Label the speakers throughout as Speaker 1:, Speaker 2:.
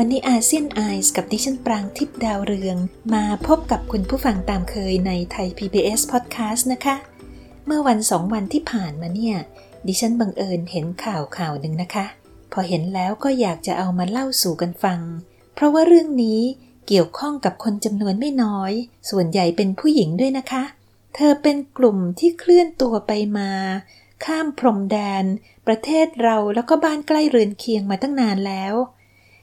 Speaker 1: วันนี้อาเซียนไอส์กับดิฉันปรางทิพดาวเรือง มาพบกับคุณผู้ฟังตามเคยในไทย PBS Podcast นะคะ เมื่อวันสองวันที่ผ่านมาเนี่ย ดิฉันบังเอิญเห็นข่าวข่าวหนึ่งนะคะ พอเห็นแล้วก็อยากจะเอามาเล่าสู่กันฟัง เพราะว่าเรื่องนี้เกี่ยวข้องกับคนจำนวนไม่น้อย ส่วนใหญ่เป็นผู้หญิงด้วยนะคะ เธอเป็นกลุ่มที่เคลื่อนตัวไปมา ข้ามพรมแดน ประเทศเราแล้วก็บ้านใกล้เรือนเคียงมาตั้งนานแล้ว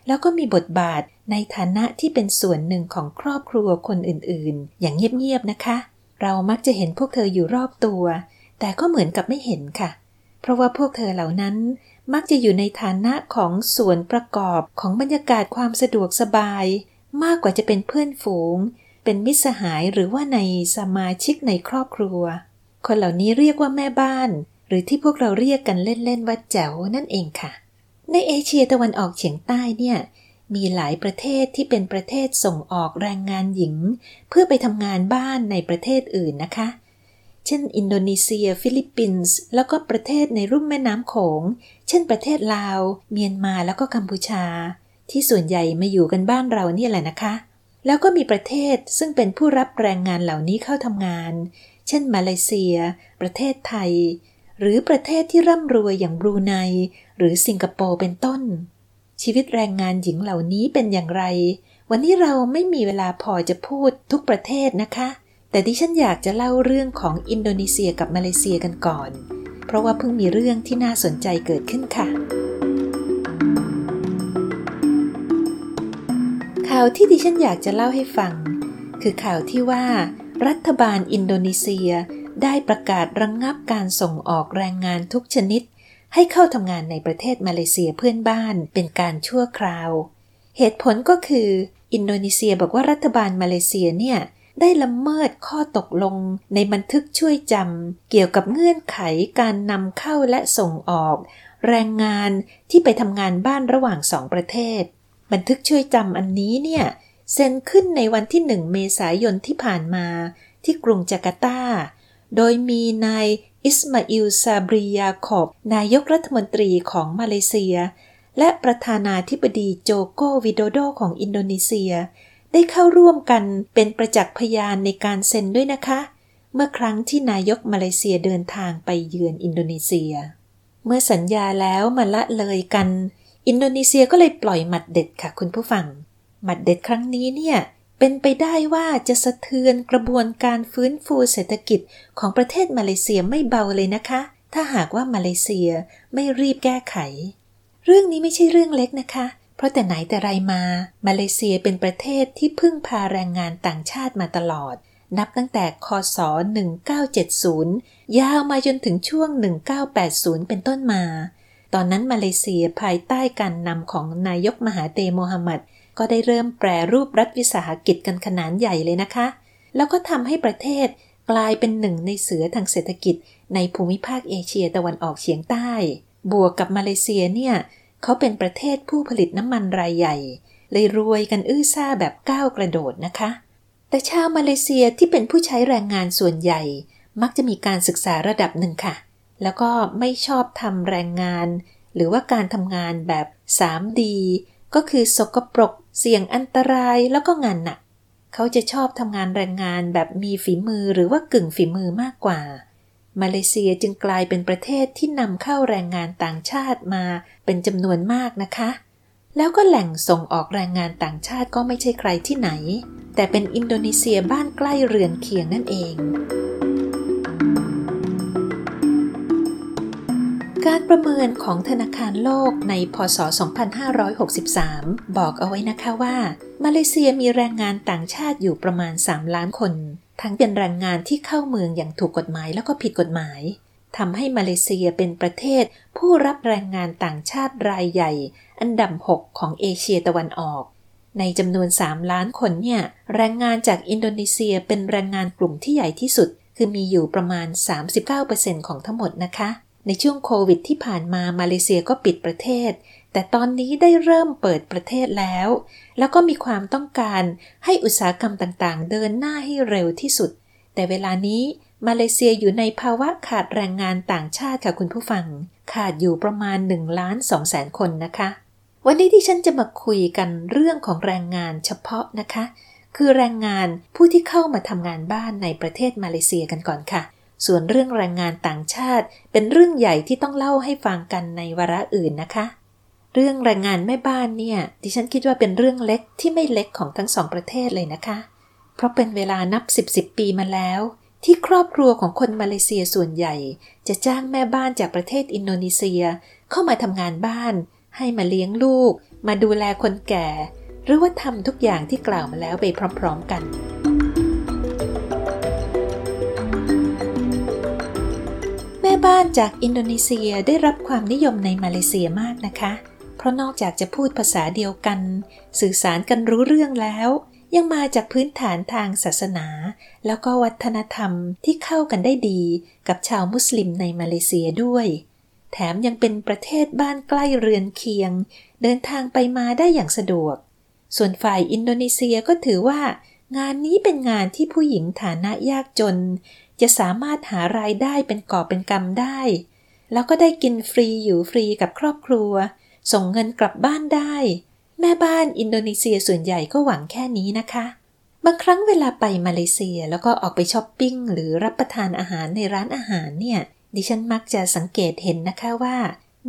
Speaker 1: แล้วก็มีบทบาทในฐานะที่เป็นส่วนหนึ่งของครอบครัวคนอื่นๆ อย่างเงียบๆนะคะ เรามักจะเห็นพวกเธออยู่รอบตัว แต่ก็เหมือนกับไม่เห็นค่ะ เพราะว่าพวกเธอเหล่านั้นมักจะอยู่ในฐานะของส่วนประกอบของบรรยากาศความสะดวกสบาย มากกว่าจะเป็นเพื่อนฝูง เป็นมิตรสหายหรือว่าในสมาชิกในครอบครัว คนเหล่านี้เรียกว่าแม่บ้าน หรือที่พวกเราเรียกกันเล่นๆว่าแจ๋วนั่นเองค่ะ ในเอเชียตะวันออกเฉียงใต้เนี่ยมีหลายประเทศที่เป็นประเทศส่งออกแรงงานหญิง เพื่อไปทำงานบ้านในประเทศอื่นนะคะ เช่น อินโดนีเซีย ฟิลิปปินส์แล้วก็ประเทศในลุ่มแม่น้ำโขง เช่นประเทศลาว เมียนมาแล้วก็กัมพูชา ที่ส่วนใหญ่มาอยู่กันบ้านเราเนี่ยแหละนะคะ แล้วก็มีประเทศซึ่งเป็นผู้รับแรงงานเหล่านี้เข้าทำงาน เช่น มาเลเซีย ประเทศไทย หรือประเทศที่ร่ำรวยอย่างบรูไนหรือสิงคโปร์เป็นต้น ชีวิตแรงงานหญิงเหล่านี้เป็นอย่างไร วันนี้เราไม่มีเวลาพอจะพูดทุกประเทศนะคะ แต่ดิฉันอยากจะเล่าเรื่องของอินโดนีเซียกับมาเลเซียกันก่อน เพราะว่าเพิ่งมีเรื่องที่น่าสนใจเกิดขึ้นค่ะ ข่าวที่ดิฉันอยากจะเล่าให้ฟัง คือข่าวที่ว่า รัฐบาลอินโดนีเซีย ได้ประกาศระงงับการส่งออกแรงงานทุกชนิด ให้เข้าทำงานในประเทศมาเลเซียเพื่อนบ้านเป็นการชั่วคราว เหตุผลก็คือ อินโดนีเซียบอกว่ารัฐบาลมาเลเซียเนี่ยได้ละเมิดข้อตกลงในบันทึกช่วยจำเกี่ยวกับเงื่อนไขการนำเข้าและส่งออก แรงงานที่ไปทำงานบ้านระหว่างสองประเทศ บันทึกช่วยจำอันนี้เนี่ยเซ็นขึ้นในวันที่หนึ่งเมษายนที่ผ่านมา ที่กรุงจาการ์ตา โดยมีนายอิสมาอิลซาบริยาขอบ นายกรัฐมนตรีของมาเลเซีย และประธานาธิบดีโจโกวิโดโดของอินโดนีเซีย ได้เข้าร่วมกันเป็นประจักษ์พยานในการเซ็นด้วยนะคะ เมื่อครั้งที่นายกมาเลเซียเดินทางไปเยือนอินโดนีเซีย เมื่อสัญญาแล้วมาละเลยกัน อินโดนีเซียก็เลยปล่อยหมัดเด็ดค่ะคุณผู้ฟังหมัดเด็ดครั้งนี้เนี่ย เป็นไปได้ว่าจะสะเทือนกระบวนการฟื้นฟูเศรษฐกิจของประเทศมาเลเซียไม่เบาเลยนะคะ ถ้าหากว่ามาเลเซียไม่รีบแก้ไข เรื่องนี้ไม่ใช่เรื่องเล็กนะคะ เพราะแต่ไหนแต่ไรมา มาเลเซียเป็นประเทศที่พึ่งพาแรงงานต่างชาติมาตลอด นับตั้งแต่คศ 1970 ยาวมาจนถึงช่วง 1980 เป็นต้นมา ตอนนั้นมาเลเซียภายใต้การนำของนายกมหาเตโมฮัมหมัด ก็ได้เริ่มแปรรูปรัฐวิสาหกิจกันขนาดใหญ่เลยนะคะ แล้วก็ทำให้ประเทศกลายเป็นหนึ่งในเสือทางเศรษฐกิจ ในภูมิภาคเอเชียตะวันออกเฉียงใต้ บวกกับมาเลเซียเนี่ยเขาเป็นประเทศผู้ผลิตน้ำมันรายใหญ่ เลยรวยกันอื้อซ่าแบบก้าวกระโดดนะคะ แต่ชาวมาเลเซียที่เป็นผู้ใช้แรงงานส่วนใหญ่ มักจะมีการศึกษาระดับหนึ่งค่ะ แล้วก็ไม่ชอบทำแรงงาน หรือว่าการทำงานแบบ 3D ก็คือสกปรก เสี่ยงอันตรายแล้วก็งานหนัก เขาจะชอบทำงานแรงงานแบบมีฝีมือหรือว่ากึ่งฝีมือมากกว่า มาเลเซียจึงกลายเป็นประเทศที่นำเข้าแรงงานต่างชาติมาเป็นจำนวนมากนะคะ แล้วก็แหล่งส่งออกแรงงานต่างชาติก็ไม่ใช่ใครที่ไหน แต่เป็นอินโดนีเซียบ้านใกล้เรือนเคียงนั่นเอง การประเมินของธนาคารโลกในพศ 2563 บอกเอาไว้นะคะว่า มาเลเซียมีแรงงานต่างชาติอยู่ประมาณ 3 ล้านคน ทั้งเป็นแรงงานที่เข้าเมืองอย่างถูกกฎหมายแล้วก็ผิดกฎหมายทำให้มาเลเซียเป็นประเทศ ผู้รับแรงงานต่างชาติรายใหญ่ อันดับ 6 ของเอเชียตะวันออก ในจำนวน 3 ล้านคนเนี่ยแรงงานจากอินโดนีเซียเป็นแรงงานกลุ่มที่ใหญ่ที่สุด คือมีอยู่ประมาณ 39%ของทั้งหมดนะคะ ในช่วงโควิดที่ผ่านมามาเลเซียก็ปิดประเทศ แต่ตอนนี้ได้เริ่มเปิดประเทศแล้ว แล้วก็มีความต้องการให้อุตสาหกรรมต่างๆ เดินหน้าให้เร็วที่สุด แต่เวลานี้มาเลเซียอยู่ในภาวะขาดแรงงานต่างชาติค่ะคุณผู้ฟัง ขาดอยู่ประมาณ1ล้าน2แสนคนนะคะ วันนี้ที่ฉันจะมาคุยกันเรื่องของแรงงานเฉพาะนะคะ คือแรงงานผู้ที่เข้ามาทำงานบ้านในประเทศมาเลเซียกันก่อนค่ะ ส่วนเรื่องแรงงานต่างชาติเป็นเรื่องใหญ่ที่ต้องเล่าให้ฟังกันในวาระอื่นนะคะ เรื่องแรงงานแม่บ้านเนี่ย ดิฉันคิดว่าเป็นเรื่องเล็กที่ไม่เล็กของทั้งสองประเทศเลยนะคะ เพราะเป็นเวลานับ10บสปีมาแล้ว ที่ครอบครัวของคนมาเลเซียส่วนใหญ่ จะจ้างแม่บ้านจากประเทศอินโดนีเซีย เข้ามาทำงานบ้าน ให้มาเลี้ยงลูก มาดูแลคนแก่ หรือว่าทำทุกอย่างที่กล่าวมาแล้วไปพร้อม ๆ กัน ม่บ้านจากอินโดนีเซียได้รับความนิยมในมาเลเซียมากนะคะ เพราะนอกจากจะพูดภาษาเดียวกัน สื่อสารกันรู้เรื่องแล้ว ยังมาจากพื้นฐานทางศาสนา แล้วก็วัฒนธรรมที่เข้ากันได้ดีกับชาวมุสลิมในมาเลเซียด้วย แถมยังเป็นประเทศบ้านใกล้เรือนเคียง เดินทางไปมาได้อย่างสะดวก ส่วนฝ่ายอินโดนีเซียก็ถือว่า งานนี้เป็นงานที่ผู้หญิงฐานะยากจน จะสามารถหารายได้เป็นกอบเป็นกำได้ แล้วก็ได้กินฟรีอยู่ฟรีกับครอบครัว ส่งเงินกลับบ้านได้ แม่บ้านอินโดนีเซียส่วนใหญ่ก็หวังแค่นี้นะคะ บางครั้งเวลาไปมาเลเซียแล้วก็ออกไปช้อปปิ้งหรือรับประทานอาหารในร้านอาหารเนี่ย ดิฉันมักจะสังเกตเห็นนะคะว่า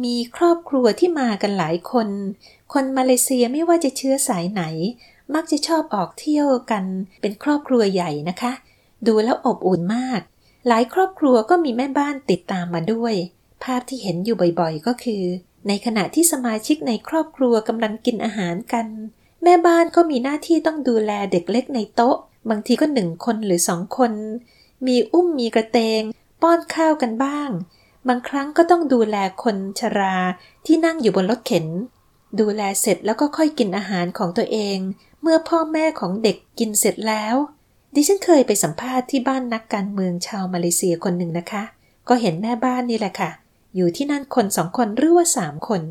Speaker 1: มีครอบครัวที่มากันหลายคน คนมาเลเซียไม่ว่าจะเชื้อสายไหน มักจะชอบออกเที่ยวกันเป็นครอบครัวใหญ่นะคะ ดูแล้วอบอุ่นมาก หลายครอบครัวก็มีแม่บ้านติดตามมาด้วย ภาพที่เห็นอยู่บ่อยๆ ก็คือ ในขณะที่สมาชิกในครอบครัวกำลังกินอาหารกัน แม่บ้านก็มีหน้าที่ต้องดูแลเด็กเล็กในโต๊ะ บางทีก็หนึ่งคนหรือสองคน มีอุ้มมีกระเตง ป้อนข้าวกันบ้าง บางครั้งก็ต้องดูแลคนชราที่นั่งอยู่บนรถเข็นดูแลเสร็จแล้วก็ค่อยกินอาหารของตัวเอง เมื่อพ่อแม่ของเด็กกินเสร็จแล้ว ดิฉันเคยไปสัมภาษณ์ที่บ้านนักการเมืองชาวมาเลเซียคนหนึ่งนะคะ ก็เห็นแม่บ้านนี่แหละค่ะ อยู่ที่นั่นคนสองคนหรือว่าสามคน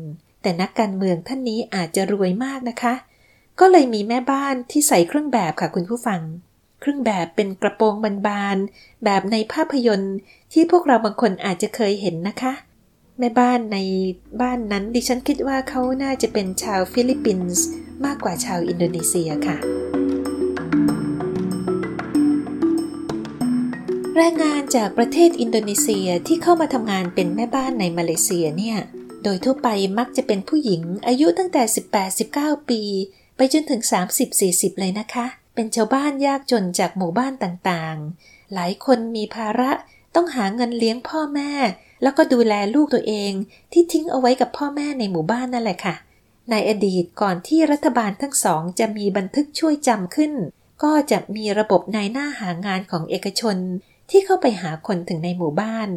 Speaker 1: แต่นักการเมืองท่านนี้อาจจะรวยมากนะคะ ก็เลยมีแม่บ้านที่ใส่เครื่องแบบค่ะคุณผู้ฟัง เครื่องแบบเป็นกระโปรงบานๆแบบในภาพยนตร์ ที่พวกเราบางคนอาจจะเคยเห็นนะคะ แม่บ้านในบ้านนั้นดิฉันคิดว่าเขาน่าจะเป็นชาวฟิลิปปินส์มากกว่าชาวอินโดนีเซียค่ะ แรงงานจากประเทศอินโดนีเซียที่เข้ามาทำงานเป็นแม่บ้านในมาเลเซียเนี่ย โดยทั่วไปมักจะเป็นผู้หญิงอายุตั้งแต่ 18-19 ปี ไปจนถึง 30-40 เลยนะคะ เป็นชาวบ้านยากจนจากหมู่บ้านต่างๆ หลายคนมีภาระ ต้องหาเงินเลี้ยงพ่อแม่ แล้วก็ดูแลลูกตัวเอง ที่ทิ้งเอาไว้กับพ่อแม่ในหมู่บ้านนั่นแหละค่ะ ในอดีตก่อนที่รัฐบาลทั้งสองจะมีบันทึกช่วยจำขึ้น ก็จะมีระบบนายหน้าหางานของเอกชน ที่เข้าไปหาคนถึงในหมู่บ้าน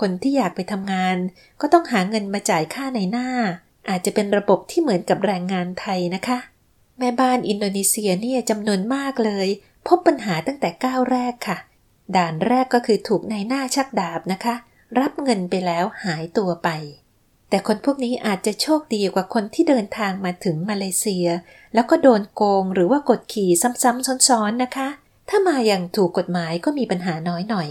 Speaker 1: คนที่อยากไปทำงาน ก็ต้องหาเงินมาจ่ายค่าในหน้า อาจจะเป็นระบบที่เหมือนกับแรงงานไทยนะคะ แม่บ้านอินโดนีเซียเนี่ยจำนวนมากเลย พบปัญหาตั้งแต่ก้าวแรกค่ะ ด่านแรกก็คือถูกในหน้าชักดาบนะคะ รับเงินไปแล้วหายตัวไป แต่คนพวกนี้อาจจะโชคดีกว่าคนที่เดินทางมาถึงมาเลเซีย แล้วก็โดนโกงหรือว่ากดขี่ซ้ำๆซ้อนๆนะคะ ถ้ามาอย่างถูกกฎหมายก็มีปัญหาน้อยหน่อย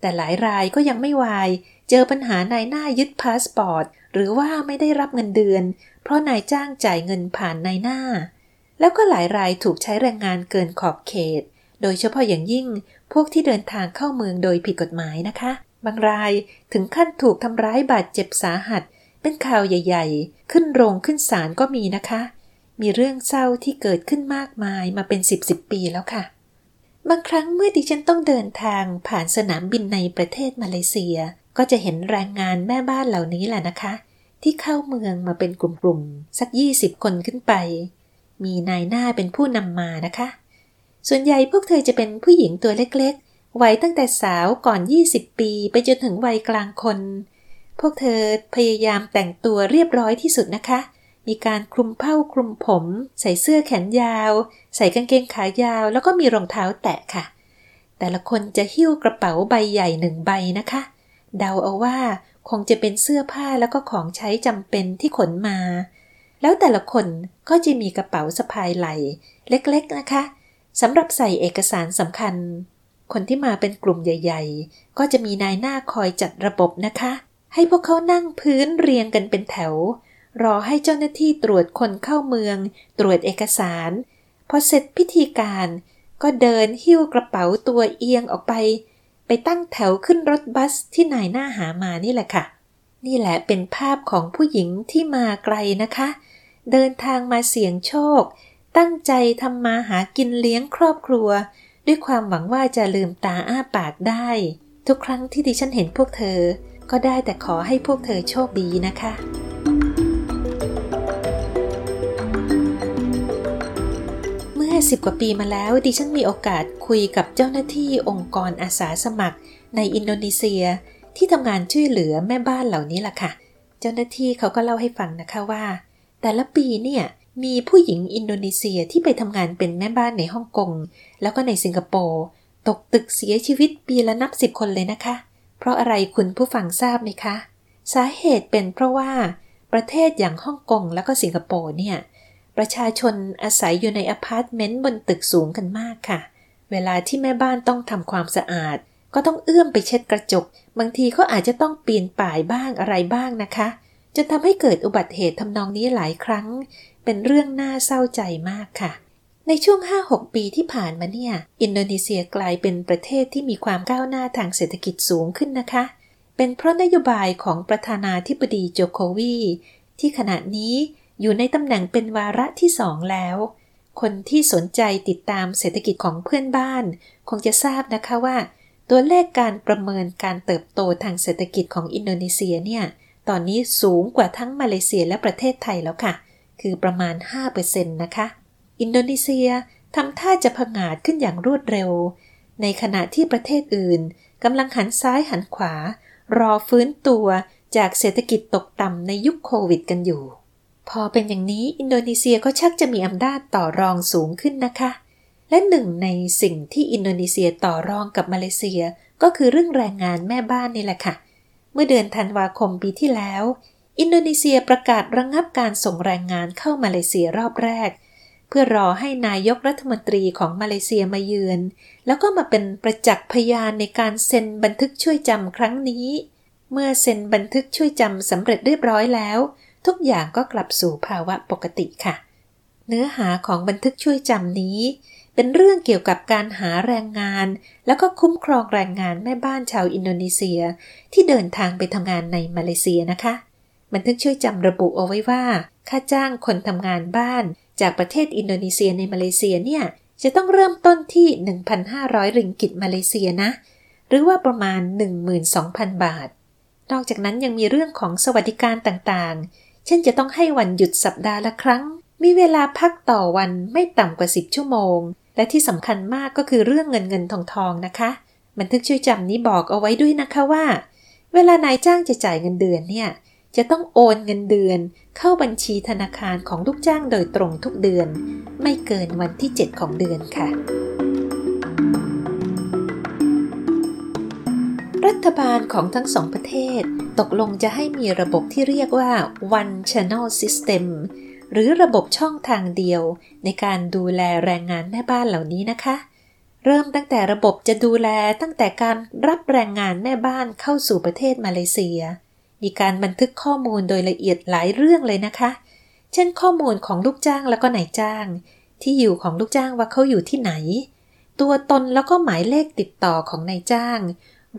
Speaker 1: แต่หลายรายก็ยังไม่วาย เจอปัญหานายหน้ายึดพาสปอร์ตหรือว่าไม่ได้รับเงินเดือน เพราะนายจ้างจ่ายเงินผ่านนายหน้า แล้วก็หลายรายถูกใช้แรงงานเกินขอบเขต โดยเฉพาะอย่างยิ่งพวกที่เดินทางเข้าเมืองโดยผิดกฎหมายนะคะ บางรายถึงขั้นถูกทำร้ายบาดเจ็บสาหัส เป็นข่าวใหญ่ ๆ ขึ้นโรงขึ้นศาลก็มีนะคะ มีเรื่องเศร้าที่เกิดขึ้นมากมายมาเป็นสิบสิบปีแล้วค่ะ บางครั้งเมื่อดิฉันต้องเดินทางผ่านสนามบินในประเทศมาเลเซีย ก็จะเห็นแรงงานแม่บ้านเหล่านี้แหละนะคะ ที่เข้าเมืองมาเป็นกลุ่มๆสัก20คนขึ้นไป มีนายหน้าเป็นผู้นำมานะคะ ส่วนใหญ่พวกเธอจะเป็นผู้หญิงตัวเล็กๆ วัยตั้งแต่สาวก่อน 20 ปีไปจนถึงวัยกลางคน พวกเธอพยายามแต่งตัวเรียบร้อยที่สุดนะคะ มีการคลุมเผ้าคลุมผม ใส่เสื้อแขนยาว ใส่กางเกงขายาว แล้วก็มีรองเท้าแตะค่ะ แต่ละคนจะหิ้วกระเป๋าใบใหญ่หนึ่งใบนะคะ เดาเอาว่าคงจะเป็นเสื้อผ้าแล้วก็ของใช้จำเป็นที่ขนมา แล้วแต่ละคนก็จะมีกระเป๋าสะพายไหล่เล็กๆนะคะ สำหรับใส่เอกสารสำคัญ คนที่มาเป็นกลุ่มใหญ่ ๆ ก็จะมีนายหน้าคอยจัดระบบนะคะ ให้พวกเขานั่งพื้นเรียงกันเป็นแถว รอให้เจ้าหน้าที่ตรวจคนเข้าเมือง ตรวจเอกสาร พอเสร็จพิธีการ ก็เดินหิ้วกระเป๋าตัวเอียงออกไป ไปตั้งแถวขึ้นรถบัสที่นายหน้าหามานี่แหละค่ะ นี่แหละเป็นภาพของผู้หญิงที่มาไกลนะคะ เดินทางมาเสี่ยงโชค ตั้งใจทำมาหากินเลี้ยงครอบครัว ด้วยความหวังว่าจะลืมตาอ้าปากได้ ทุกครั้งที่ดิฉันเห็นพวกเธอ ก็ได้แต่ขอให้พวกเธอโชคดีนะคะ เมื่อสิบกว่าปีมาแล้วดิฉันมีโอกาสคุยกับเจ้าหน้าที่องค์กรอาสาสมัคร ในอินโดนีเซียที่ทำงานช่วยเหลือแม่บ้านเหล่านี้ล่ะค่ะ เจ้าหน้าที่เขาก็เล่าให้ฟังนะคะว่า แต่ละปีเนี่ย มีผู้หญิงอินโดนีเซียที่ไปทำงานเป็นแม่บ้านในฮ่องกงแล้วก็ในสิงคโปร์ตกตึกเสียชีวิตปีละนับสิบคนเลยนะคะ เพราะอะไรคุณผู้ฟังทราบไหมคะ สาเหตุเป็นเพราะว่าประเทศอย่างฮ่องกงแล้วก็สิงคโปร์เนี่ย ประชาชนอาศัยอยู่ในอพาร์ตเมนต์บนตึกสูงกันมากค่ะ เวลาที่แม่บ้านต้องทำความสะอาด ก็ต้องเอื้อมไปเช็ดกระจก บางทีก็อาจจะต้องปีนป่ายบ้างอะไรบ้างนะคะจนทำให้เกิดอุบัติเหตุทำนองนี้หลายครั้ง เป็นเรื่องน่าเศร้าใจมากค่ะ ในช่วง 5-6 ปีที่ผ่านมาเนี่ย อินโดนีเซียกลายเป็นประเทศที่มีความก้าวหน้าทางเศรษฐกิจสูงขึ้นนะคะ เป็นเพราะนโยบายของประธานาธิบดีโจโควีที่ขณะนี้อยู่ในตำแหน่งเป็นวาระที่สองแล้ว คนที่สนใจติดตามเศรษฐกิจของเพื่อนบ้าน คงจะทราบนะคะว่า ตัวเลขการประเมินการเติบโตทางเศรษฐกิจของอินโดนีเซียเนี่ย ตอนนี้สูงกว่าทั้งมาเลเซียและประเทศไทยแล้วค่ะ คือประมาณ 5%นะคะ อินโดนีเซียทำท่าจะผงาดขึ้นอย่างรวดเร็ว ในขณะที่ประเทศอื่นกำลังหันซ้ายหันขวา รอฟื้นตัวจากเศรษฐกิจตกต่ำในยุคโควิดกันอยู่ พอเป็นอย่างนี้อินโดนีเซียก็ชักจะมีอำนาจต่อรองสูงขึ้นนะคะ และหนึ่งในสิ่งที่อินโดนีเซียต่อรองกับมาเลเซีย ก็คือเรื่องแรงงานแม่บ้านนี่แหละค่ะ เมื่อเดือนธันวาคมปีที่แล้ว อินโดนีเซียประกาศระงงับการส่งแรงงานเข้ามาเลเซียรอบแรก เพื่อรอให้นายกรัฐมนตรีของมาเลเซียมาเยือน แล้วก็มาเป็นประจักษ์พยานในการเซ็นบันทึกช่วยจำครั้งนี้ เมื่อเซ็นบันทึกช่วยจำสำเร็จเรียบร้อยแล้ว ทุกอย่างก็กลับสู่ภาวะปกติค่ะ เนื้อหาของบันทึกช่วยจำนี้ เป็นเรื่องเกี่ยวกับการหาแรงงาน แล้วก็คุ้มครองแรงงานแม่บ้านชาวอินโดนีเซีย ที่เดินทางไปทำงานในมาเลเซียนะคะ บันทึกช่วยจำระบุเอาไว้ว่า ค่าจ้างคนทำงานบ้าน จากประเทศอินโดนีเซียในมาเลเซียเนี่ย จะต้องเริ่มต้นที่ 1,500 ริงกิตมาเลเซียนะ หรือว่าประมาณ 12,000 บาท นอกจากนั้นยังมีเรื่องของสวัสดิการต่างๆ เช่นจะต้องให้วันหยุดสัปดาห์ละครั้ง มีเวลาพักต่อวันไม่ต่ำกว่า 10 ชั่วโมง และที่สำคัญมากก็คือเรื่องเงินเงินทองทองนะคะ บันทึกช่วยจำนี้บอกเอาไว้ด้วยนะคะว่า เวลานายจ้างจะจ่ายเงินเดือนเนี่ย จะต้องโอนเงินเดือนเข้าบัญชีธนาคารของลูกจ้างโดยตรงทุกเดือน ไม่เกินวันที่ 7 ของเดือนค่ะ รัฐบาลของทั้งสองประเทศ ตกลงจะให้มีระบบที่เรียกว่า one channel system หรือระบบช่องทางเดียว ในการดูแลแรงงานแม่บ้านเหล่านี้นะคะ เริ่มตั้งแต่ระบบจะดูแลตั้งแต่การรับแรงงานแม่บ้านเข้าสู่ประเทศมาเลเซีย มีการบันทึกข้อมูลโดยละเอียดหลายเรื่องเลยนะคะ เช่นข้อมูลของลูกจ้างแล้วก็นายจ้าง ที่อยู่ของลูกจ้างว่าเขาอยู่ที่ไหน ตัวตนแล้วก็หมายเลขติดต่อของนายจ้าง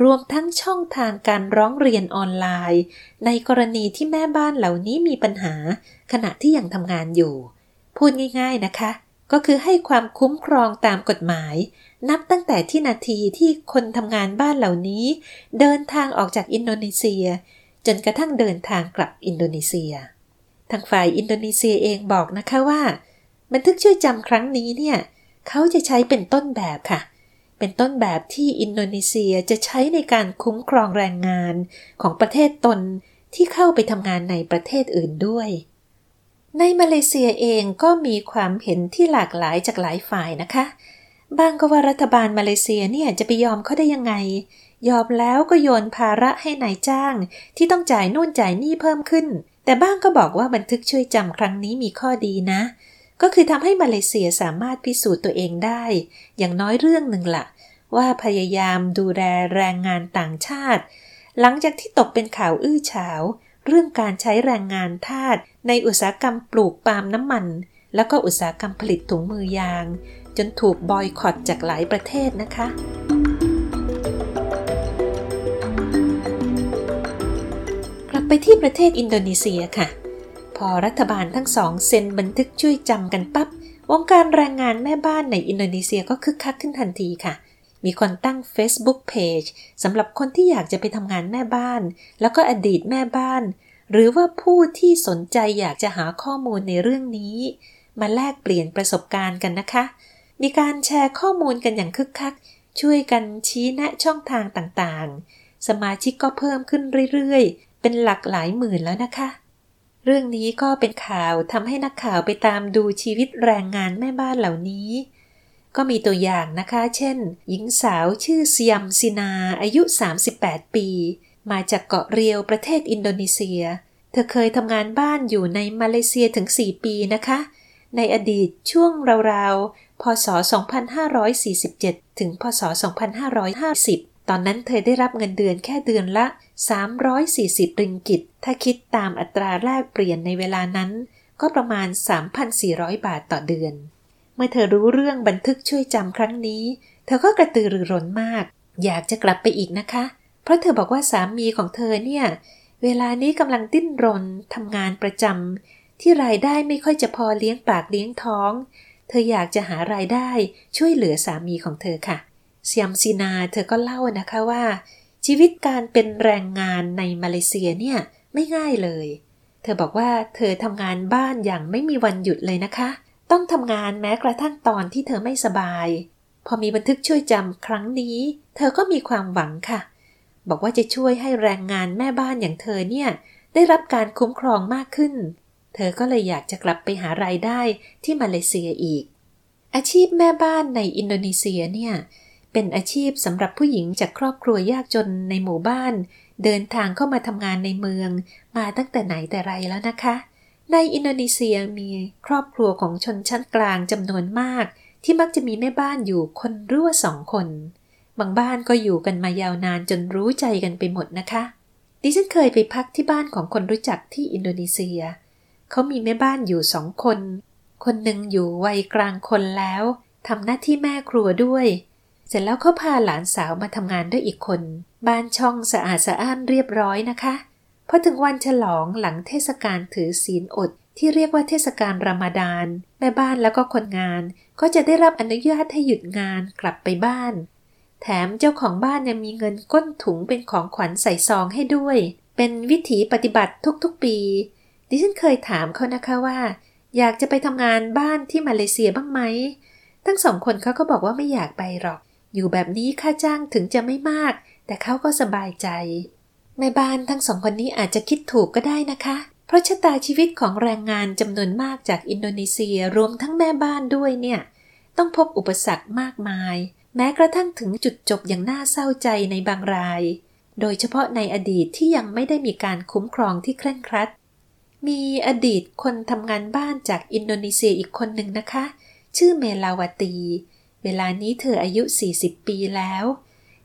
Speaker 1: รวมทั้งช่องทางการร้องเรียนออนไลน์ ในกรณีที่แม่บ้านเหล่านี้มีปัญหา ขณะที่ยังทำงานอยู่ พูดง่าย ๆนะคะ ก็คือให้ความคุ้มครองตามกฎหมายนับตั้งแต่ที่นาทีที่คนทำงานบ้านเหล่านี้ เดินทางออกจากอินโดนีเซีย จนกระทั่งเดินทางกลับอินโดนีเซีย ทางฝ่ายอินโดนีเซียเองบอกนะคะว่า บันทึกช่วยจำครั้งนี้เนี่ยเขาจะใช้เป็นต้นแบบค่ะ เป็นต้นแบบที่อินโดนีเซียจะใช้ในการคุ้มครองแรงงานของประเทศตนที่เข้าไปทำงานในประเทศอื่นด้วย ในมาเลเซียเองก็มีความเห็นที่หลากหลายจากหลายฝ่ายนะคะ บางก็ว่ารัฐบาลมาเลเซียเนี่ยจะไปยอมเขาได้ยังไง ยอมแล้วก็โยนภาระให้ในายจ้าง ที่ต้องจ่ายนู่นจ่ายนี่เพิ่มขึ้น แต่บ้างก็บอกว่าบันทึกช่วยจำครั้งนี้มีข้อดีนะ ก็คือทำให้มาเลเซียสามารถพิสูจน์ตัวเองได้ อย่างน้อยเรื่องหนึ่งละ่ะ ว่าพยายามดูแลแรงงานต่างชาติ หลังจากที่ตกเป็นข่าวอื้อฉาว เรื่องการใช้แรงงานทาสในอุตสาหกรรมปลูกปาล์มน้ำมัน แล้วก็อุตสาหกรรมผลิตถุงมือยาง จนถูกบอยคอตจากหลายประเทศนะคะ กลับไปที่ประเทศอินโดนีเซียค่ะ พอรัฐบาลทั้งสองเซ็นบันทึกช่วยจำกันปับ๊บวงการแรงงานแม่บ้านในอินโดนีเซียก็คึกคักขึ้นทันทีค่ะ มีคนตั้ง Facebook Page สำหรับคนที่อยากจะไปทำงานแม่บ้าน แล้วก็อดีตแม่บ้าน หรือว่าผู้ที่สนใจอยากจะหาข้อมูลในเรื่องนี้ มาแลกเปลี่ยนประสบการณ์กันนะคะ มีการแชร์ข้อมูลกันอย่างคึกคัก ช่วยกันชี้แนะช่องทางต่างๆ สมาชิกก็เพิ่มขึ้นเรื่อยๆ เป็นหลักหลายหมื่นแล้วนะคะ เรื่องนี้ก็เป็นข่าวทำให้นักข่าวไปตามดูชีวิตแรงงานแม่บ้านเหล่านี้ ก็มีตัวอย่างนะคะ เช่น หญิงสาวชื่อเซียมซินาอายุ 38 ปี มาจากเกาะเรียวประเทศอินโดนีเซีย เธอเคยทำงานบ้านอยู่ในมาเลเซียถึง 4 ปีนะคะ ในอดีตช่วงราวๆ พศ 2547 ถึง พศ 2550 ตอนนั้นเธอได้รับเงินเดือนแค่เดือนละ 340 ริงกิต ถ้าคิดตามอัตราแลกเปลี่ยนในเวลานั้น ก็ประมาณ 3,400 บาทต่อเดือน เมื่อเธอรู้เรื่องบันทึกช่วยจำครั้งนี้ เธอก็กระตือรือร้นมาก อยากจะกลับไปอีกนะคะ เพราะเธอบอกว่าสามีของเธอเนี่ย เวลานี้กำลังดิ้นรนทำงานประจำที่รายได้ไม่ค่อยจะพอเลี้ยงปากเลี้ยงท้อง เธออยากจะหารายได้ช่วยเหลือสามีของเธอค่ะเซียมซีนาเธอก็เล่านะคะว่า ชีวิตการเป็นแรงงานในมาเลเซียเนี่ยไม่ง่ายเลย เธอบอกว่าเธอทำงานบ้านอย่างไม่มีวันหยุดเลยนะคะ ต้องทำงานแม้กระทั่งตอนที่เธอไม่สบาย พอมีบันทึกช่วยจำครั้งนี้ เธอก็มีความหวังค่ะ บอกว่าจะช่วยให้แรงงานแม่บ้านอย่างเธอเนี่ยได้รับการคุ้มครองมากขึ้น เธอก็เลยอยากจะกลับไปหารายได้ที่มาเลเซียอีก อาชีพแม่บ้านในอินโดนีเซียเนี่ย เป็นอาชีพสำหรับผู้หญิงจากครอบครัวยากจนในหมู่บ้าน เดินทางเข้ามาทำงานในเมือง มาตั้งแต่ไหนแต่ไรแล้วนะคะ ในอินโดนีเซียมีครอบครัวของชนชั้นกลางจำนวนมาก ที่มักจะมีแม่บ้านอยู่คนรั่วสองคน บางบ้านก็อยู่กันมายาวนานจนรู้ใจกันไปหมดนะคะดิฉันเคยไปพักที่บ้านของคนรู้จักที่อินโดนีเซีย เขามีแม่บ้านอยู่สองคน คนหนึ่งอยู่วัยกลางคนแล้วทำหน้าที่แม่ครัวด้วย เสร็จแล้วเขาพาหลานสาวมาทำงานด้วยอีกคน บ้านช่องสะอาดสะอ้านเรียบร้อยนะคะพอถึงวันฉลองหลังเทศกาลถือศีลอด ที่เรียกว่าเทศกาลรามฎาน แม่บ้านแล้วก็คนงาน ก็จะได้รับอนุญาตให้หยุดงานกลับไปบ้าน แถมเจ้าของบ้านยังมีเงินก้นถุงเป็นของขวัญใส่ซองให้ด้วย เป็นวิถีปฏิบัติทุกๆปี ดิฉันเคยถามเขานะคะว่า อยากจะไปทำงานบ้านที่มาเลเซียบ้างไหม ทั้งสองคนเขาก็บอกว่าไม่อยากไปหรอก อยู่แบบนี้ค่าจ้างถึงจะไม่มาก แต่เขาก็สบายใจแม่บ้านทั้งสองคนนี้อาจจะคิดถูกก็ได้นะคะ เพราะชะตาชีวิตของแรงงานจำนวนมากจากอินโดนีเซียรวมทั้งแม่บ้านด้วยเนี่ย ต้องพบอุปสรรคมากมาย แม้กระทั่งถึงจุดจบอย่างน่าเศร้าใจในบางราย โดยเฉพาะในอดีตที่ยังไม่ได้มีการคุ้มครองที่เคร่งครัด มีอดีตคนทำงานบ้านจากอินโดนีเซียอีกคนหนึ่งนะคะ ชื่อเมลาวตี เวลานี้เธออายุ 40 ปีแล้ว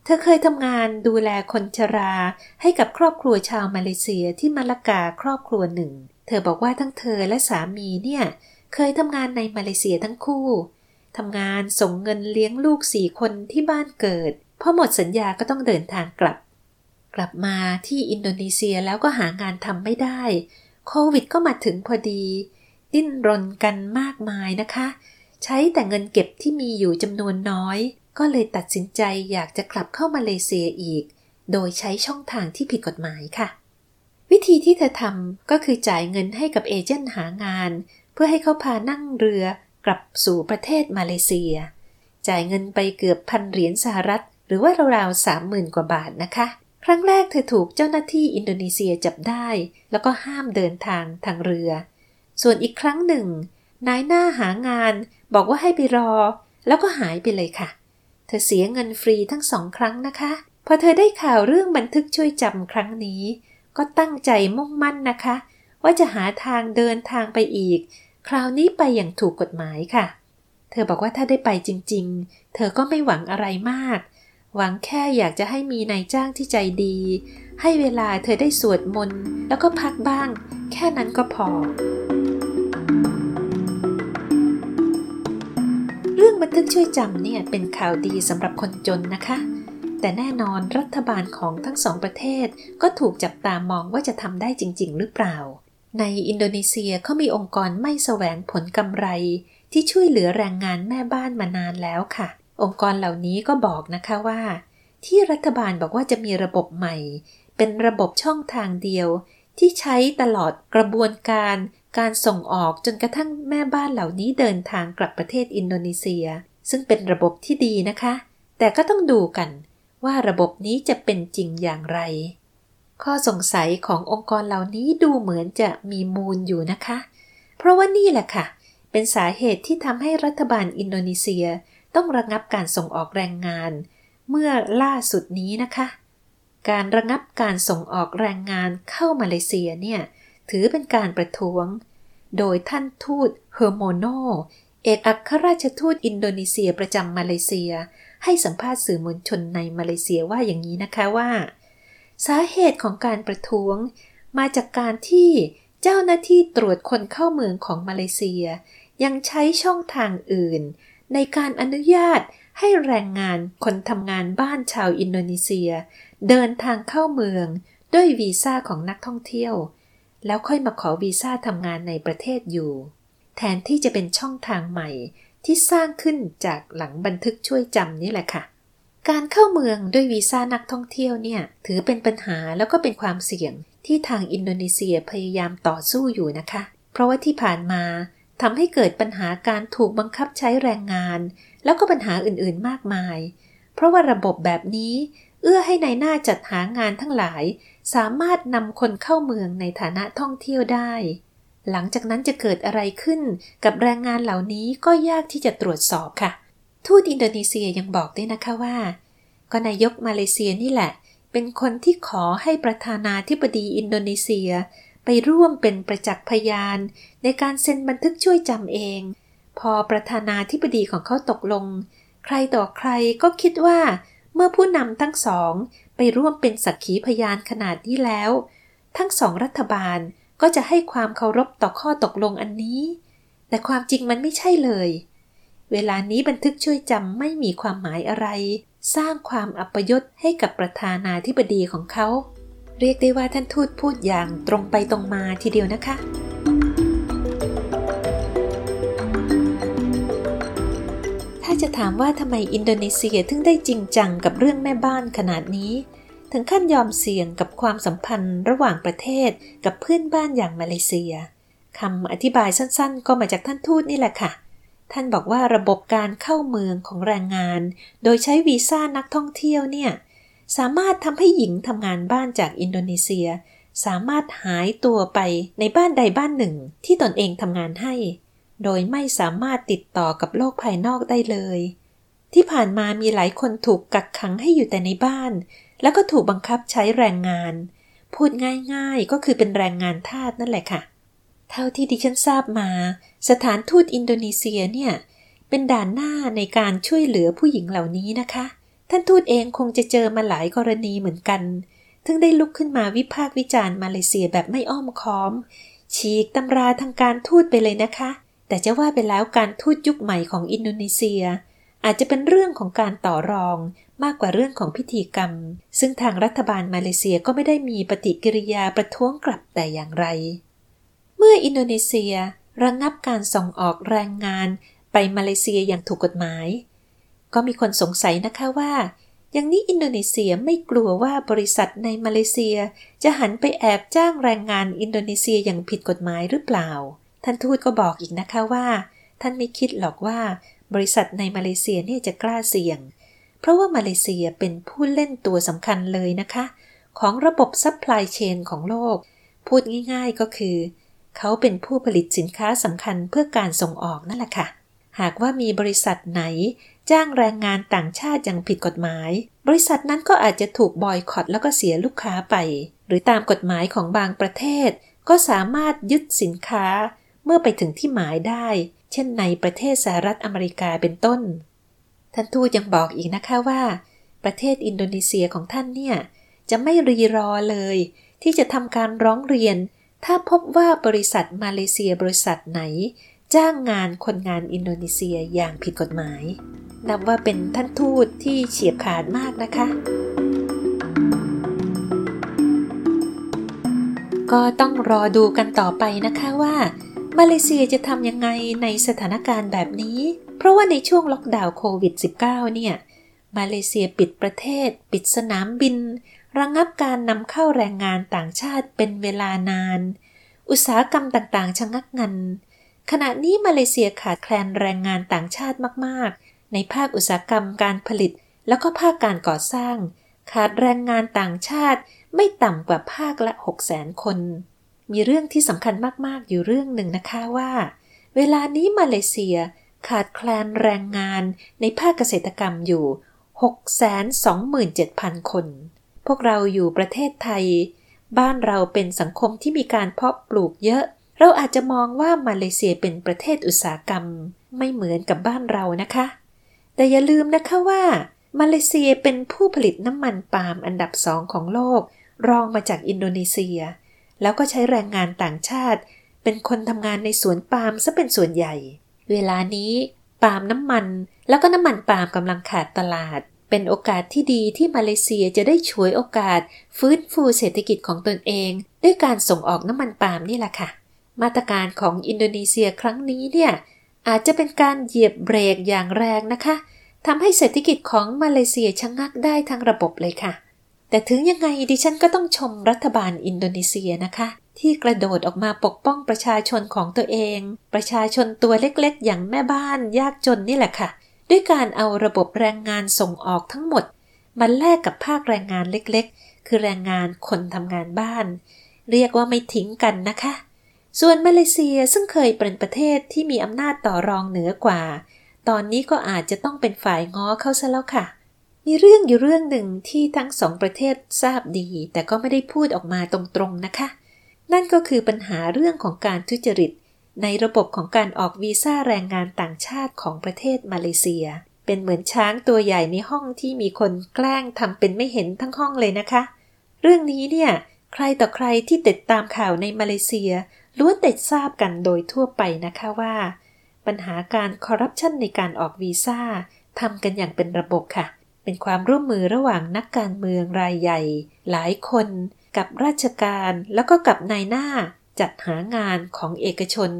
Speaker 1: เธอเคยทำงานดูแลคนชราให้กับครอบครัวชาวมาเลเซียที่มาลากาครอบครัวหนึ่ง เธอบอกว่าทั้งเธอและสามีเนี่ย เคยทำงานในมาเลเซียทั้งคู่ทำงานส่งเงินเลี้ยงลูกสี่คนที่บ้านเกิดพอหมดสัญญาก็ต้องเดินทางกลับ กลับมาที่อินโดนีเซียแล้วก็หางานทำไม่ได้ โควิดก็มาถึงพอดี ดิ้นรนกันมากมายนะคะ ใช้แต่เงินเก็บที่มีอยู่จำนวนน้อย ก็เลยตัดสินใจอยากจะกลับเข้ามาเลเซียอีก โดยใช้ช่องทางที่ผิดกฎหมายค่ะ วิธีที่เธอทำก็คือจ่ายเงินให้กับเอเจนต์หางาน เพื่อให้เขาพานั่งเรือกลับสู่ประเทศมาเลเซีย จ่ายเงินไปเกือบพันเหรียญสหรัฐ หรือว่าราวๆสามหมื่นกว่าบาทนะคะ ครั้งแรกเธอถูกเจ้าหน้าที่อินโดนีเซียจับได้ แล้วก็ห้ามเดินทางทางเรือ ส่วนอีกครั้งหนึ่ง นายหน้าหางานบอกว่าให้ไปรอ แล้วก็หายไปเลยค่ะ เธอเสียเงินฟรีทั้งสองครั้งนะคะ พอเธอได้ข่าวเรื่องบันทึกช่วยจำครั้งนี้ ก็ตั้งใจมุ่งมั่นนะคะ ว่าจะหาทางเดินทางไปอีก คราวนี้ไปอย่างถูกกฎหมายค่ะ เธอบอกว่าถ้าได้ไปจริง ๆ เธอก็ไม่หวังอะไรมาก หวังแค่อยากจะให้มีนายจ้างที่ใจดี ให้เวลาเธอได้สวดมนต์แล้วก็พักบ้าง แค่นั้นก็พอ เรื่องบันทึกช่วยจำเนี่ยเป็นข่าวดีสำหรับคนจนนะคะ แต่แน่นอนรัฐบาลของทั้งสองประเทศ ก็ถูกจับตามองว่าจะทำได้จริง ๆ หรือเปล่า ในอินโดนีเซียเขามีองค์กรไม่แสวงผลกำไร ที่ช่วยเหลือแรงงานแม่บ้านมานานแล้วค่ะ องค์กรเหล่านี้ก็บอกนะคะว่า ที่รัฐบาลบอกว่าจะมีระบบใหม่ เป็นระบบช่องทางเดียว ที่ใช้ตลอดกระบวนการ การส่งออกจนกระทั่งแม่บ้านเหล่านี้เดินทางกลับประเทศอินโดนีเซีย ซึ่งเป็นระบบที่ดีนะคะ แต่ก็ต้องดูกันว่าระบบนี้จะเป็นจริงอย่างไร ข้อสงสัยขององค์กรเหล่านี้ดูเหมือนจะมีมูลอยู่นะคะ เพราะว่านี่แหละค่ะ เป็นสาเหตุที่ทำให้รัฐบาลอินโดนีเซีย ต้องระงับการส่งออกแรงงาน เมื่อล่าสุดนี้นะคะ การระงับการส่งออกแรงงานเข้ามาเลเซียเนี่ยถือเป็นการประท้วง โดยท่านทูตเฮอร์โมโนเอกอัครราชทูตอินโดนีเซียประจำมาเลเซีย ให้สัมภาษณ์สื่อมวลชนในมาเลเซียว่าอย่างนี้นะคะว่า สาเหตุของการประท้วง มาจากการที่เจ้าหน้าที่ตรวจคนเข้าเมืองของมาเลเซีย ยังใช้ช่องทางอื่น ในการอนุญาตให้แรงงานคนทำงานบ้านชาวอินโดนีเซีย เดินทางเข้าเมืองด้วยวีซ่าของนักท่องเที่ยว แล้วค่อยมาขอวีซ่าทำงานในประเทศอยู่ แทนที่จะเป็นช่องทางใหม่ที่สร้างขึ้นจากหลังบันทึกช่วยจำนี่แหละค่ะ การเข้าเมืองด้วยวีซ่านักท่องเที่ยวเนี่ย ถือเป็นปัญหาแล้วก็เป็นความเสี่ยงที่ทางอินโดนีเซียพยายามต่อสู้อยู่นะคะ เพราะว่าที่ผ่านมา ทำให้เกิดปัญหาการถูกบังคับใช้แรงงาน แล้วก็ปัญหาอื่นๆมากมาย เพราะว่าระบบแบบนี้ เอื้อให้ในายหน้าจัดหางานทั้งหลาย สามารถนำคนเข้าเมืองในฐานะท่องเที่ยวได้ หลังจากนั้นจะเกิดอะไรขึ้นกับแรงงานเหล่านี้ก็ยากที่จะตรวจสอบค่ะ ทูตอินโดนีเซียยังบอกด้วยนะคะว่า ก็นายกมาเลเซียนี่แหละ เป็นคนที่ขอให้ประธานาธิบดีอินโดนีเซีย ไปร่วมเป็นประจักษ์พยาน ในการเซ็นบันทึกช่วยจำเอง พอประธานาธิบดีของเขาตกลง ใครต่อใครก็คิดว่า เมื่อผู้นำทั้งสอง ไปร่วมเป็นสักขีพยานขนาดนี้แล้ว ทั้งสองรัฐบาลก็จะให้ความเคารพต่อข้อตกลงอันนี้ แต่ความจริงมันไม่ใช่เลย เวลานี้บันทึกช่วยจำไม่มีความหมายอะไร สร้างความอัปยศให้กับประธานาธิบดีของเขา เรียกได้ว่าท่านทูตพูดอย่างตรงไปตรงมาทีเดียวนะคะ ถ้าจะถามว่าทำไมอินโดนีเซียถึงได้จริงจังกับเรื่องแม่บ้านขนาดนี้ ถึงขั้นยอมเสี่ยงกับความสัมพันธ์ระหว่างประเทศกับเพื่อนบ้านอย่างมาเลเซียคำอธิบายสั้นๆ ก็มาจากท่านทูตนี่แหละค่ะ ท่านบอกว่าระบบการเข้าเมืองของแรงงาน โดยใช้วีซ่านักท่องเที่ยวเนี่ย สามารถทำให้หญิงทำงานบ้านจากอินโดนีเซีย สามารถหายตัวไปในบ้านใดบ้านหนึ่งที่ตนเองทำงานให้ โดยไม่สามารถติดต่อกับโลกภายนอกได้เลย ที่ผ่านมามีหลายคนถูกกักขังให้อยู่แต่ในบ้าน แล้วก็ถูกบังคับใช้แรงงาน พูดง่ายๆก็คือเป็นแรงงานทาสนั่นแหละค่ะ เท่าที่ดิฉันทราบมา สถานทูตอินโดนีเซียเนี่ยเป็นด่านหน้าในการช่วยเหลือผู้หญิงเหล่านี้นะคะ ท่านทูตเองคงจะเจอมาหลายกรณีเหมือนกันถึงได้ลุกขึ้นมาวิพากษ์วิจารณ์มาเลเซียแบบไม่อ้อมค้อม ฉีกตำราทางการทูตไปเลยนะคะ แต่จะว่าไปแล้วการทูตยุคใหม่ของอินโดนีเซีย อาจจะเป็นเรื่องของการต่อรองมากกว่าเรื่องของพิธีกรรม ซึ่งทางรัฐบาลมาเลเซียก็ไม่ได้มีปฏิกิริยาประท้วงกลับแต่อย่างไร เมื่ออินโดนีเซียระงงับการส่งออกแรงงานไปมาเลเซียอย่างถูกกฎหมาย ก็มีคนสงสัยนะคะว่าอย่างนี้อินโดนีเซียไม่กลัวว่าบริษัทในมาเลเซีย จะหันไปแอบจ้างแรงงานอินโดนีเซียอย่างผิดกฎหมายหรือเปล่า ท่านทูตก็บอกอีกนะคะว่า ท่านไม่คิดหรอกว่า บริษัทในมาเลเซียเนี่ยจะกล้าเสี่ยง เพราะว่ามาเลเซียเป็นผู้เล่นตัวสำคัญเลยนะคะ ของระบบ supply chain ของโลก พูดง่ายๆก็คือ เขาเป็นผู้ผลิตสินค้าสำคัญเพื่อการส่งออกนั่นแหละค่ะหากว่ามีบริษัทไหน จ้างแรงงานต่างชาติอย่างผิดกฎหมาย บริษัทนั้นก็อาจจะถูกบอยคอตแล้วก็เสียลูกค้าไป หรือตามกฎหมายของบางประเทศ ก็สามารถยึดสินค้า เมื่อไปถึงที่หมายได้ เช่นในประเทศสหรัฐอเมริกาเป็นต้น ท่านทูตยังบอกอีกนะคะว่า ประเทศอินโดนีเซียของท่านเนี่ยจะไม่รีรอเลย ที่จะทำการร้องเรียน ถ้าพบว่าบริษัทมาเลเซียบริษัทไหน จ้างงานคนงานอินโดนีเซียอย่างผิดกฎหมาย นับว่าเป็นท่านทูตที่เฉียบขาดมากนะคะ ก็ต้องรอดูกันต่อไปนะคะว่ามาเลเซียจะทำยังไงในสถานการณ์แบบนี้ เพราะว่าในช่วงล็อกดาวน์โควิด -19 เนี่ย มาเลเซียปิดประเทศ ปิดสนามบิน ระงงับการนำเข้าแรงงานต่างชาติเป็นเวลานาน อุตสาหกรรมต่างๆชะงักงัน ขณะนี้มาเลเซียขาดแคลนแรงงานต่างชาติมากๆ ในภาคอุตสาหกรรมการผลิต แล้วก็ภาคการก่อสร้าง ขาดแรงงานต่างชาติไม่ต่ำกว่าภาคละ6 0 0 0 0 0คน มีเรื่องที่สำคัญมาก ๆ อยู่เรื่องหนึ่งนะคะว่า เวลานี้มาเลเซียขาดแคลนแรงงานในภาคเกษตรกรรมอยู่ 627,000 คน พวกเราอยู่ประเทศไทย บ้านเราเป็นสังคมที่มีการเพาะปลูกเยอะ เราอาจจะมองว่ามาเลเซียเป็นประเทศอุตสาหกรรม ไม่เหมือนกับบ้านเรานะคะ แต่อย่าลืมนะคะว่า มาเลเซียเป็นผู้ผลิตน้ำมันปาล์มอันดับสองของโลก รองมาจากอินโดนีเซีย แล้วก็ใช้แรงงานต่างชาติ เป็นคนทำงานในสวนปาล์มซะเป็นส่วนใหญ่ เวลานี้ปาล์มน้ำมัน แล้วก็น้ำมันปาล์มกำลังขาดตลาด เป็นโอกาสที่ดีที่มาเลเซียจะได้ช่วยโอกาส ฟื้นฟูเศรษฐกิจของตนเอง ด้วยการส่งออกน้ำมันปาล์มนี่แหละค่ะ มาตรการของอินโดนีเซียครั้งนี้เนี่ย อาจจะเป็นการเหยียบเบรกอย่างแรงนะคะทำให้เศรษฐกิจของมาเลเซียชะงักได้ทั้งระบบเลยค่ะ แต่ถึงยังไงดิฉันก็ต้องชมรัฐบาลอินโดนีเซียนะคะ ที่กระโดดออกมาปกป้องประชาชนของตัวเอง ประชาชนตัวเล็กๆ อย่างแม่บ้านยากจนนี่แหละค่ะ ด้วยการเอาระบบแรงงานส่งออกทั้งหมดมาแลกกับภาคแรงงานเล็กๆ คือแรงงานคนทำงานบ้าน เรียกว่าไม่ทิ้งกันนะคะ ส่วนมาเลเซียซึ่งเคยเป็นประเทศที่มีอำนาจต่อรองเหนือกว่า ตอนนี้ก็อาจจะต้องเป็นฝ่ายง้อเข้าซะแล้วค่ะ มีเรื่องอยู่เรื่องหนึ่งที่ทั้งสองประเทศทราบดี แต่ก็ไม่ได้พูดออกมาตรงๆนะคะ นั่นก็คือปัญหาเรื่องของการทุจริต ในระบบของการออกวีซ่าแรงงานต่างชาติของประเทศมาเลเซีย เป็นเหมือนช้างตัวใหญ่ในห้องที่มีคนแกล้งทำเป็นไม่เห็นทั้งห้องเลยนะคะ เรื่องนี้เนี่ยใครต่อใครที่ติดตามข่าวในมาเลเซีย ล้วนติดทราบกันโดยทั่วไปนะคะว่า ปัญหาการคอร์รัปชันในการออกวีซ่าทำกันอย่างเป็นระบบค่ะ เป็นความร่วมมือระหว่างนักการเมืองรายใหญ่ หลายคน กับราชการแล้วก็กับนายหน้าจัดหางานของเอกชน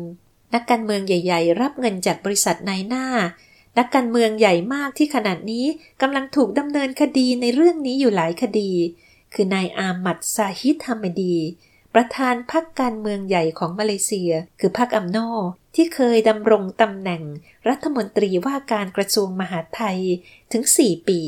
Speaker 1: นักการเมืองใหญ่ ๆ รับเงินจากบริษัทนายหน้า นักการเมืองใหญ่มากที่ขนาดนี้กำลังถูกดำเนินคดีในเรื่องนี้อยู่หลายคดี คือนายอามัดซาฮิดฮามดี ประธานพรรคการเมืองใหญ่ของมาเลเซีย คือพรรคอัมโนที่เคยดำรงตำแหน่งรัฐมนตรีว่าการกระทรวงมหาดไทยถึง 4 ปี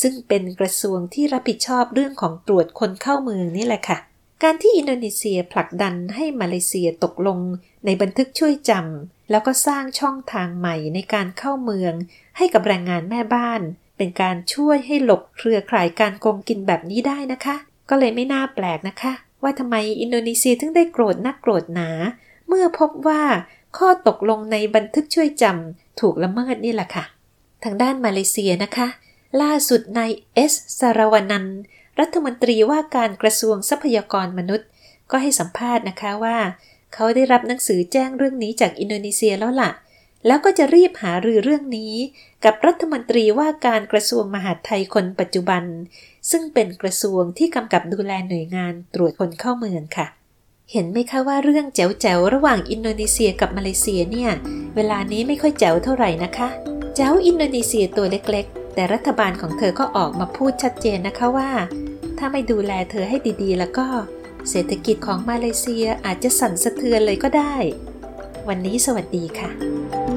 Speaker 1: ซึ่งเป็นกระทรวงที่รับผิดชอบเรื่องของตรวจคนเข้าเมืองนี่แหละค่ะ การที่อินโดนีเซียผลักดันให้มาเลเซียตกลงในบันทึกช่วยจำแล้วก็สร้างช่องทางใหม่ในการเข้าเมือง ให้กับแรงงานแม่บ้าน เป็นการช่วยให้หลบเครือข่ายการโกงกินแบบนี้ได้นะคะ ก็เลยไม่น่าแปลกนะคะ ว่าทำไมอินโดนีเซียถึงได้โกรธนักโกรธหนา เมื่อพบว่าข้อตกลงในบันทึกช่วยจำถูกละเมิดนี่แหละค่ะ ทางด้านมาเลเซียนะคะ ล่าสุดนายเอสสารวนันรัฐมนตรีว่าการกระทรวงทรัพยากรมนุษย์ ก็ให้สัมภาษณ์นะคะว่า เขาได้รับหนังสือแจ้งเรื่องนี้จากอินโดนีเซียแล้วละ่ะ แล้วก็จะรีบหารือเรื่องนี้ กับรัฐมนตรีว่าการกระทรวงมหาดไทยคนปัจจุบัน ซึ่งเป็นกระทรวงที่กำกับดูแลหน่วยงานตรวจคนเข้าเมืองค่ะ เห็นไหมคะว่าเรื่องแจ๋วๆระหว่างอินโดนีเซียกับมาเลเซียเนี่ย เวลานี้ไม่ค่อยแจ๋วเท่าไหร่นะคะแจ๋วอินโดนีเซียตัวเล็กๆ แต่รัฐบาลของเธอก็ออกมาพูดชัดเจนนะคะว่า ถ้าไม่ดูแลเธอให้ดีๆ แล้วก็ เศรษฐกิจของมาเลเซียอาจจะสั่นสะเทือนเลยก็ได้ วันนี้สวัสดีค่ะ